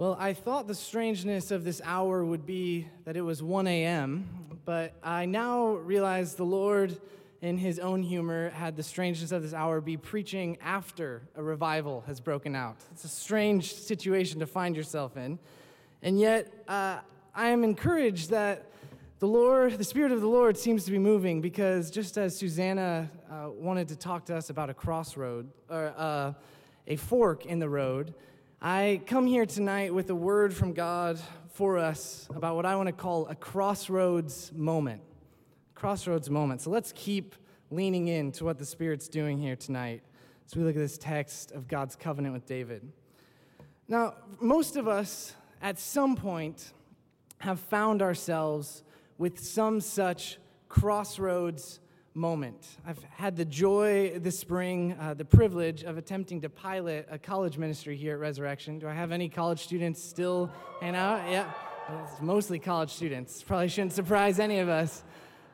Well, I thought the strangeness of this hour would be that it was 1 a.m., but I now realize the Lord, in his own humor, had the strangeness of this hour be preaching after a revival has broken out. It's a strange situation to find yourself in. And yet, uh, I am encouraged that the Lord, the Spirit of the Lord seems to be moving because just as Susanna uh, wanted to talk to us about a crossroad, or uh, a fork in the road, I come here tonight with a word from God for us about what I want to call a crossroads moment. Crossroads moment. So let's keep leaning in to what the Spirit's doing here tonight as we look at this text of God's covenant with David. Now, most of us at some point have found ourselves with some such crossroads moment. I've had the joy this spring, uh, the privilege of attempting to pilot a college ministry here at Resurrection. Do I have any college students still hanging out? Yeah, it's mostly college students. Probably shouldn't surprise any of us.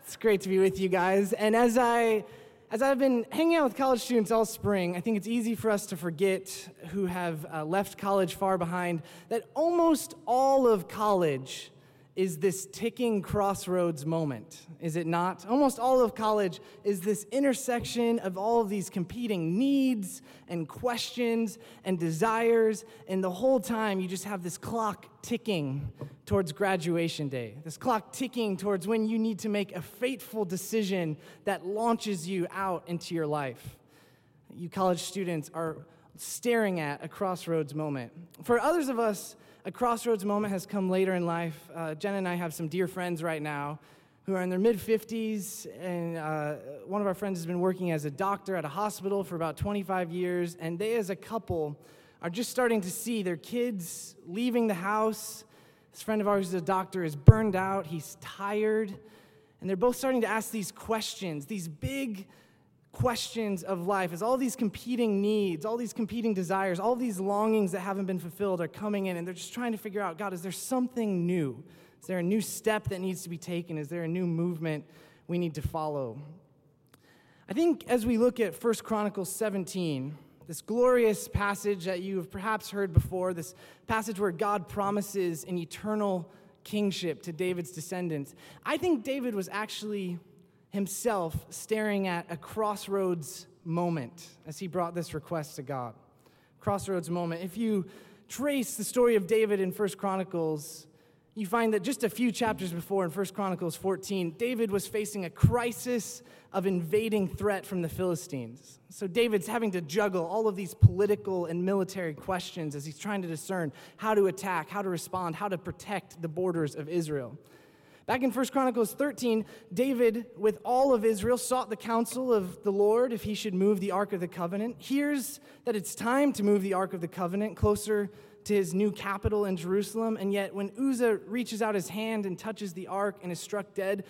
It's great to be with you guys. And as I as I've been hanging out with college students all spring, I think it's easy for us to forget who have uh, left college far behind that almost all of college is this ticking crossroads moment, is it not? Almost all of college is this intersection of all of these competing needs and questions and desires, and the whole time you just have this clock ticking towards graduation day, this clock ticking towards when you need to make a fateful decision that launches you out into your life. You college students are staring at a crossroads moment. For others of us, a crossroads moment has come later in life. Uh, Jen and I have some dear friends right now who are in their mid 50s, and uh, one of our friends has been working as a doctor at a hospital for about 25 years, and they, as a couple, are just starting to see their kids leaving the house. This friend of ours a doctor, is burned out, he's tired, and they're both starting to ask these questions, these big questions of life as all these competing needs, all these competing desires, all these longings that haven't been fulfilled are coming in, and they're just trying to figure out God, is there something new? Is there a new step that needs to be taken? Is there a new movement we need to follow? I think as we look at 1 Chronicles 17, this glorious passage that you have perhaps heard before, this passage where God promises an eternal kingship to David's descendants, I think David was actually himself staring at a crossroads moment as he brought this request to God. Crossroads moment. If you trace the story of David in First Chronicles, you find that just a few chapters before in First Chronicles 14, David was facing a crisis of invading threat from the Philistines. So David's having to juggle all of these political and military questions as he's trying to discern how to attack, how to respond, how to protect the borders of Israel. Back in 1 Chronicles 13, David, with all of Israel, sought the counsel of the Lord if he should move the Ark of the Covenant. Hears that it's time to move the Ark of the Covenant closer to his new capital in Jerusalem. And yet, when Uzzah reaches out his hand and touches the Ark and is struck dead,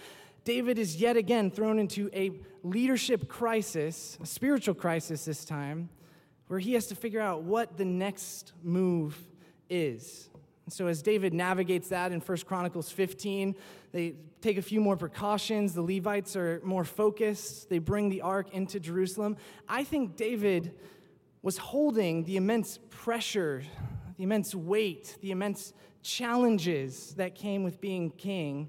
David is yet again thrown into a leadership crisis, a spiritual crisis this time, where he has to figure out what the next move is. And so as David navigates that in 1 Chronicles 15, they take a few more precautions. The Levites are more focused. They bring the ark into Jerusalem. I think David was holding the immense pressure, the immense weight, the immense challenges that came with being king.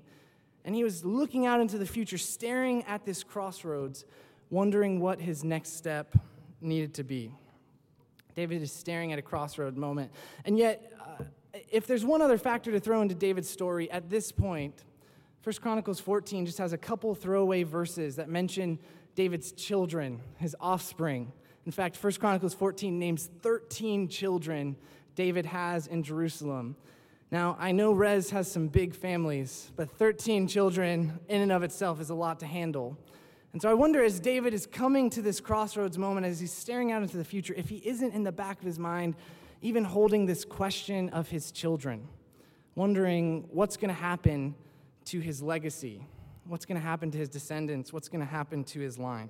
And he was looking out into the future, staring at this crossroads, wondering what his next step needed to be. David is staring at a crossroad moment. And yet, uh, if there's one other factor to throw into David's story at this point, 1 Chronicles 14 just has a couple throwaway verses that mention David's children, his offspring. In fact, 1 Chronicles 14 names 13 children David has in Jerusalem. Now, I know Rez has some big families, but 13 children in and of itself is a lot to handle. And so I wonder as David is coming to this crossroads moment, as he's staring out into the future, if he isn't in the back of his mind even holding this question of his children, wondering what's going to happen to his legacy, what's going to happen to his descendants, what's going to happen to his line.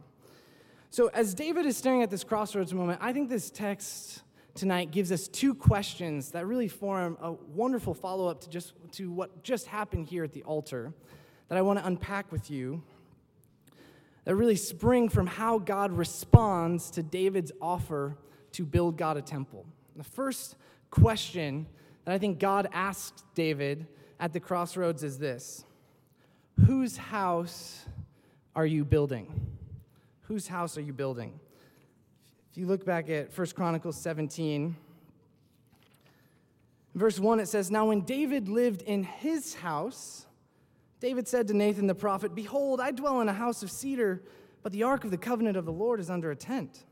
So, as David is staring at this crossroads moment, I think this text tonight gives us two questions that really form a wonderful follow up to, just, to what just happened here at the altar that I want to unpack with you that really spring from how God responds to David's offer to build God a temple. The first question that I think God asked David at the crossroads is this Whose house are you building? Whose house are you building? If you look back at 1 Chronicles 17, verse 1, it says, Now when David lived in his house, David said to Nathan the prophet, Behold, I dwell in a house of cedar, but the ark of the covenant of the Lord is under a tent.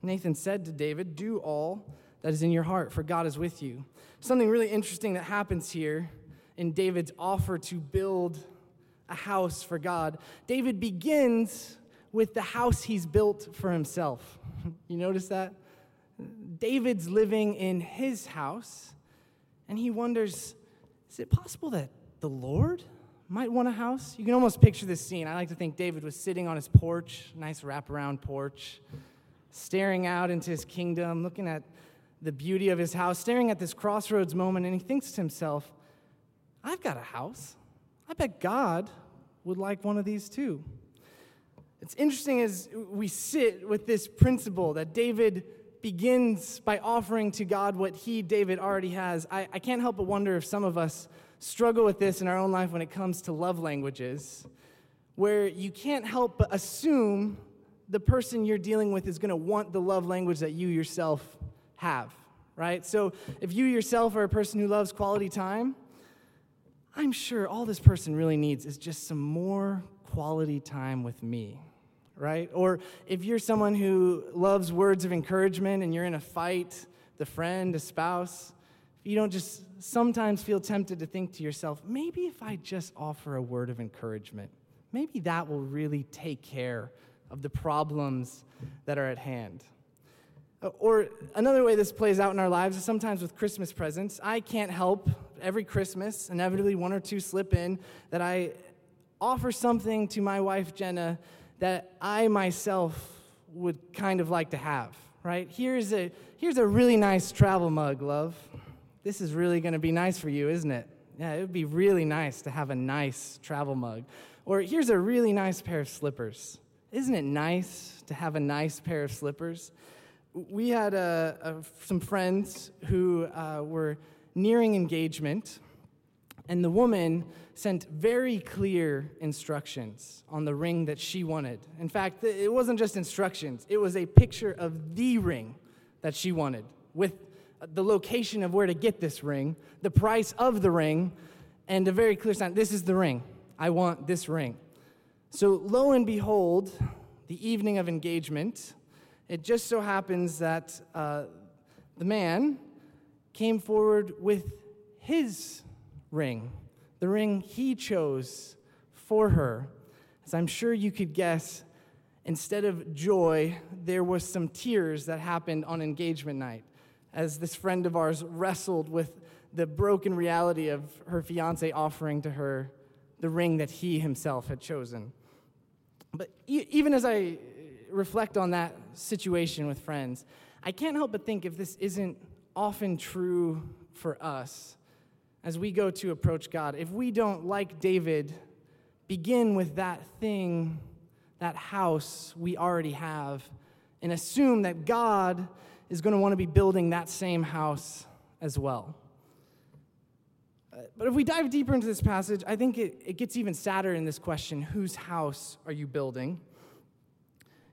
Nathan said to David, Do all that is in your heart, for God is with you. Something really interesting that happens here in David's offer to build a house for God. David begins with the house he's built for himself. You notice that? David's living in his house, and he wonders is it possible that the Lord might want a house? You can almost picture this scene. I like to think David was sitting on his porch, nice wraparound porch, staring out into his kingdom, looking at the beauty of his house, staring at this crossroads moment, and he thinks to himself, I've got a house. I bet God would like one of these too. It's interesting as we sit with this principle that David begins by offering to God what he, David, already has. I, I can't help but wonder if some of us struggle with this in our own life when it comes to love languages, where you can't help but assume the person you're dealing with is going to want the love language that you yourself have, right? So if you yourself are a person who loves quality time, I'm sure all this person really needs is just some more quality time with me, right? Or if you're someone who loves words of encouragement and you're in a fight, the friend, a spouse, you don't just sometimes feel tempted to think to yourself, maybe if I just offer a word of encouragement, maybe that will really take care of the problems that are at hand. Uh, or another way this plays out in our lives is sometimes with Christmas presents. I can't help every Christmas, inevitably one or two slip in, that I offer something to my wife Jenna that I myself would kind of like to have, right? Here's a, here's a really nice travel mug, love. This is really going to be nice for you, isn't it? Yeah, it would be really nice to have a nice travel mug. Or here's a really nice pair of slippers. Isn't it nice to have a nice pair of slippers? We had uh, uh, some friends who uh, were nearing engagement, and the woman sent very clear instructions on the ring that she wanted. In fact, it wasn't just instructions, it was a picture of the ring that she wanted with the location of where to get this ring, the price of the ring, and a very clear sign this is the ring. I want this ring. So, lo and behold, the evening of engagement, it just so happens that uh, the man came forward with his ring, the ring he chose for her. As I'm sure you could guess, instead of joy, there was some tears that happened on engagement night as this friend of ours wrestled with the broken reality of her fiance offering to her the ring that he himself had chosen. But even as I reflect on that situation with friends, I can't help but think if this isn't often true for us as we go to approach God, if we don't, like David, begin with that thing, that house we already have, and assume that God is going to want to be building that same house as well. Uh, but if we dive deeper into this passage, I think it, it gets even sadder in this question whose house are you building?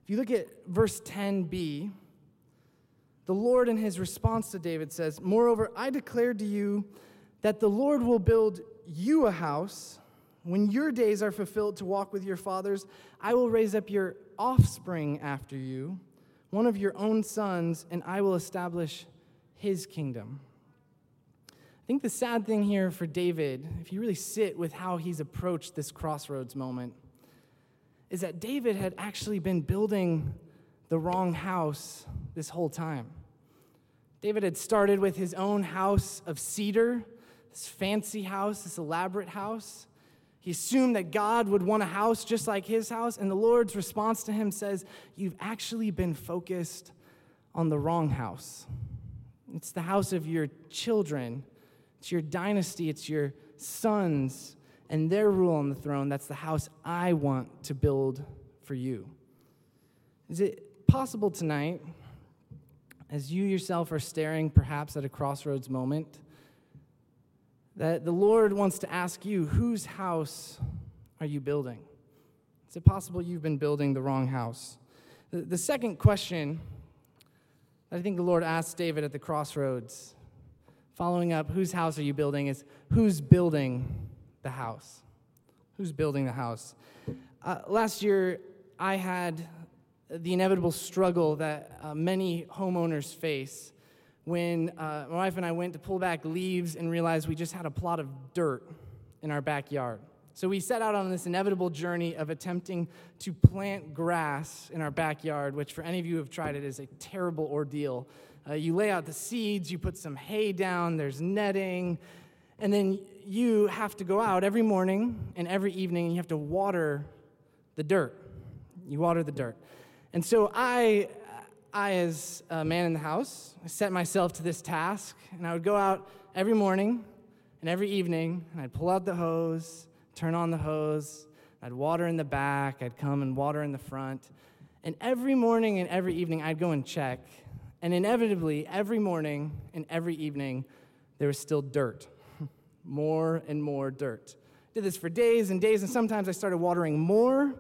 If you look at verse 10b, the Lord, in his response to David, says, Moreover, I declare to you that the Lord will build you a house. When your days are fulfilled to walk with your fathers, I will raise up your offspring after you, one of your own sons, and I will establish his kingdom. I think the sad thing here for David, if you really sit with how he's approached this crossroads moment, is that David had actually been building the wrong house this whole time. David had started with his own house of cedar, this fancy house, this elaborate house. He assumed that God would want a house just like his house, and the Lord's response to him says, You've actually been focused on the wrong house. It's the house of your children, it's your dynasty, it's your sons and their rule on the throne. That's the house I want to build for you. Is it possible tonight, as you yourself are staring perhaps at a crossroads moment, that the Lord wants to ask you, whose house are you building? Is it possible you've been building the wrong house? The, second question that I think the Lord asked David at the crossroads, following up, whose house are you building, is who's building the house? Who's building the house? Uh, last year, I had the inevitable struggle that uh, many homeowners face when uh, my wife and I went to pull back leaves and realized we just had a plot of dirt in our backyard. So we set out on this inevitable journey of attempting to plant grass in our backyard, which for any of you who have tried it is a terrible ordeal. Uh, you lay out the seeds, you put some hay down, there's netting, and then you have to go out every morning and every evening and you have to water the dirt. You water the dirt. And so I, I, as a man in the house, set myself to this task, and I would go out every morning and every evening, and I'd pull out the hose, turn on the hose, I'd water in the back, I'd come and water in the front. And every morning and every evening, I'd go and check. And inevitably, every morning and every evening, there was still dirt. More and more dirt. Did this for days and days, and sometimes I started watering more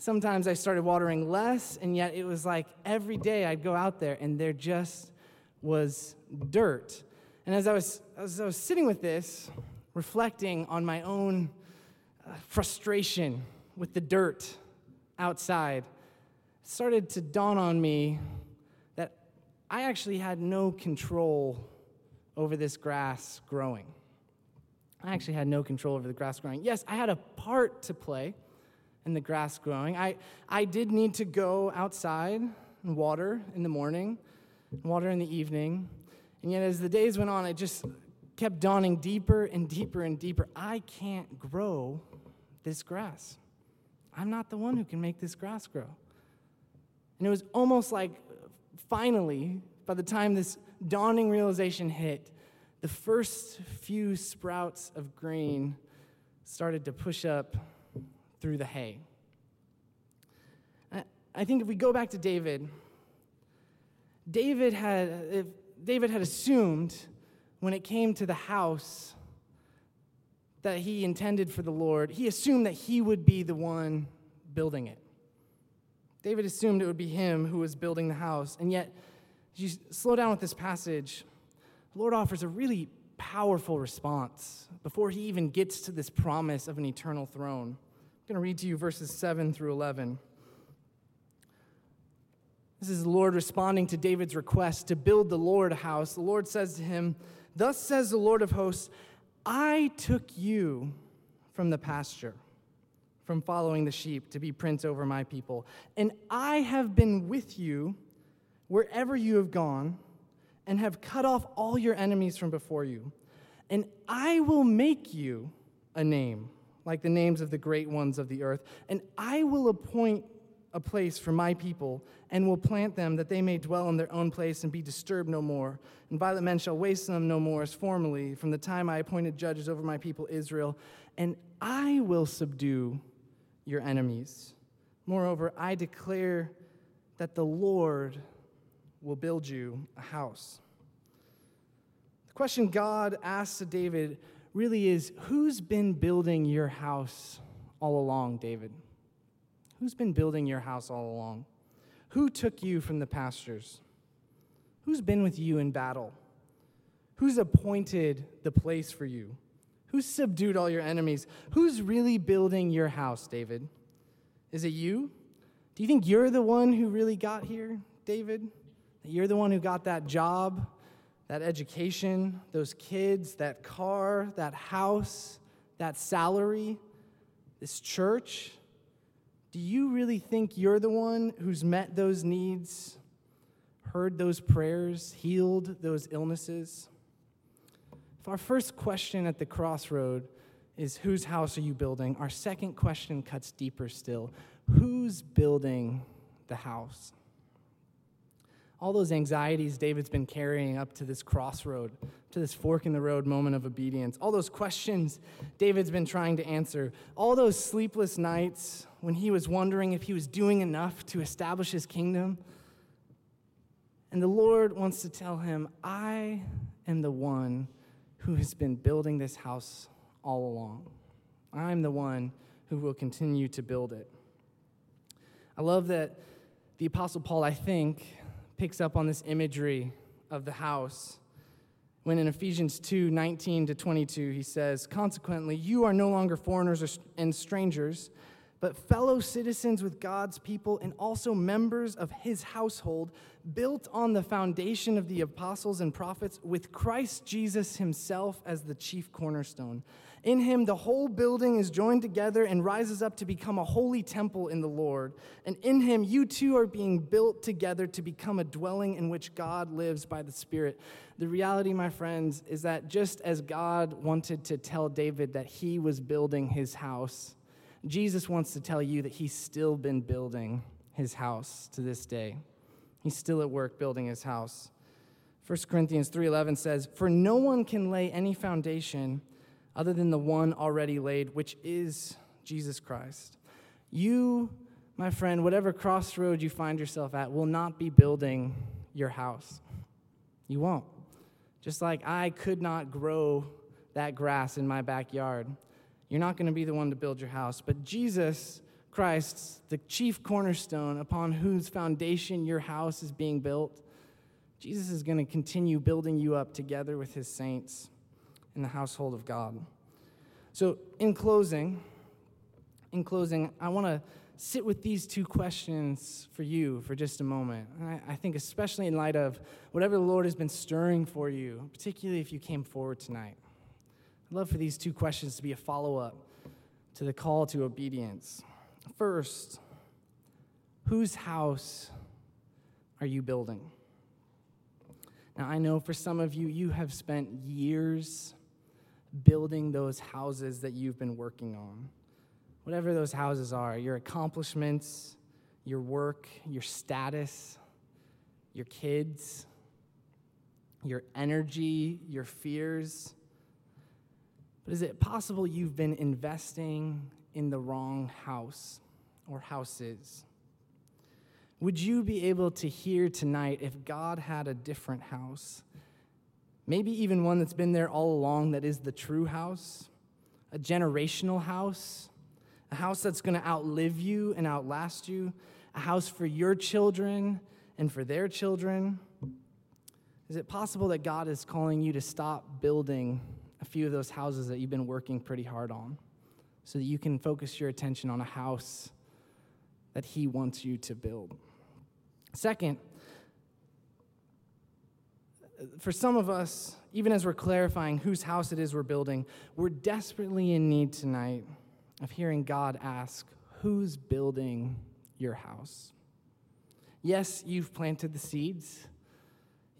Sometimes I started watering less, and yet it was like every day I'd go out there and there just was dirt. And as I was, as I was sitting with this, reflecting on my own uh, frustration with the dirt outside, it started to dawn on me that I actually had no control over this grass growing. I actually had no control over the grass growing. Yes, I had a part to play in the grass growing. I, I did need to go outside and water in the morning, water in the evening. And yet, as the days went on, it just kept dawning deeper and deeper and deeper. I can't grow this grass. I'm not the one who can make this grass grow. And it was almost like finally, by the time this dawning realization hit, the first few sprouts of grain started to push up through the hay. I think if we go back to David, David had, David had assumed when it came to the house that he intended for the Lord, he assumed that he would be the one building it. David assumed it would be him who was building the house. And yet, you slow down with this passage, the Lord offers a really powerful response before he even gets to this promise of an eternal throne I'm going to read to you verses 7 through 11. This is the Lord responding to David's request to build the Lord a house. The Lord says to him, Thus says the Lord of hosts, I took you from the pasture, from following the sheep, to be prince over my people. And I have been with you wherever you have gone, and have cut off all your enemies from before you. And I will make you a name like the names of the great ones of the earth. And I will appoint a place for my people and will plant them that they may dwell in their own place and be disturbed no more. And violent men shall waste them no more as formerly, from the time I appointed judges over my people Israel. And I will subdue your enemies. Moreover, I declare that the Lord will build you a house. The question God asks to David really is who's been building your house all along, David? Who's been building your house all along? Who took you from the pastures? Who's been with you in battle? Who's appointed the place for you? Who's subdued all your enemies? Who's really building your house, David? Is it you? Do you think you're the one who really got here, David? That you're the one who got that job? that education, those kids, that car, that house, that salary, this church? Do you really think you're the one who's met those needs, heard those prayers, healed those illnesses? If our first question at the crossroad is whose house are you building, our second question cuts deeper still. Who's building the house? All those anxieties David's been carrying up to this crossroad, to this fork in the road moment of obedience, all those questions David's been trying to answer, all those sleepless nights when he was wondering if he was doing enough to establish his kingdom. And the Lord wants to tell him, I am the one who has been building this house all along. I'm the one who will continue to build it. I love that the Apostle Paul, I think, picks up on this imagery of the house when in Ephesians 2 19 to 22, he says, Consequently, you are no longer foreigners and strangers but fellow citizens with God's people and also members of his household, built on the foundation of the apostles and prophets, with Christ Jesus himself as the chief cornerstone. In him, the whole building is joined together and rises up to become a holy temple in the Lord. And in him, you too are being built together to become a dwelling in which God lives by the Spirit. The reality, my friends, is that just as God wanted to tell David that he was building his house, Jesus wants to tell you that he's still been building his house to this day. He's still at work building his house. 1 Corinthians 3:11 says, "For no one can lay any foundation other than the one already laid, which is Jesus Christ." You, my friend, whatever crossroad you find yourself at, will not be building your house. You won't. Just like I could not grow that grass in my backyard. You're not going to be the one to build your house, but Jesus Christ, the chief cornerstone upon whose foundation your house is being built, Jesus is going to continue building you up together with his saints in the household of God. So, in closing, in closing, I want to sit with these two questions for you for just a moment. I, I think, especially in light of whatever the Lord has been stirring for you, particularly if you came forward tonight. I'd love for these two questions to be a follow up to the call to obedience. First, whose house are you building? Now, I know for some of you, you have spent years building those houses that you've been working on. Whatever those houses are, your accomplishments, your work, your status, your kids, your energy, your fears but is it possible you've been investing in the wrong house or houses? Would you be able to hear tonight if God had a different house? Maybe even one that's been there all along that is the true house, a generational house, a house that's going to outlive you and outlast you, a house for your children and for their children. Is it possible that God is calling you to stop building a few of those houses that you've been working pretty hard on so that you can focus your attention on a house that He wants you to build. Second, for some of us, even as we're clarifying whose house it is we're building, we're desperately in need tonight of hearing God ask, Who's building your house? Yes, you've planted the seeds.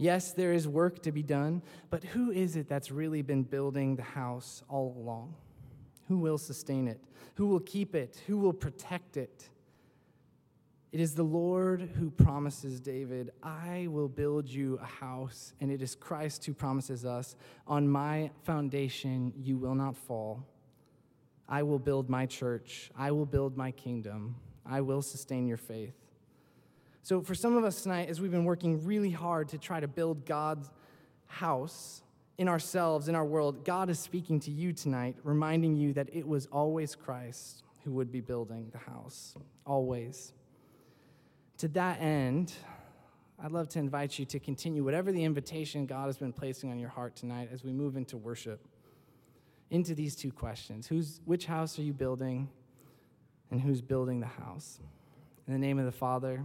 Yes, there is work to be done, but who is it that's really been building the house all along? Who will sustain it? Who will keep it? Who will protect it? It is the Lord who promises David, I will build you a house, and it is Christ who promises us, On my foundation you will not fall. I will build my church, I will build my kingdom, I will sustain your faith. So, for some of us tonight, as we've been working really hard to try to build God's house in ourselves, in our world, God is speaking to you tonight, reminding you that it was always Christ who would be building the house. Always. To that end, I'd love to invite you to continue whatever the invitation God has been placing on your heart tonight as we move into worship, into these two questions Who's, Which house are you building, and who's building the house? In the name of the Father,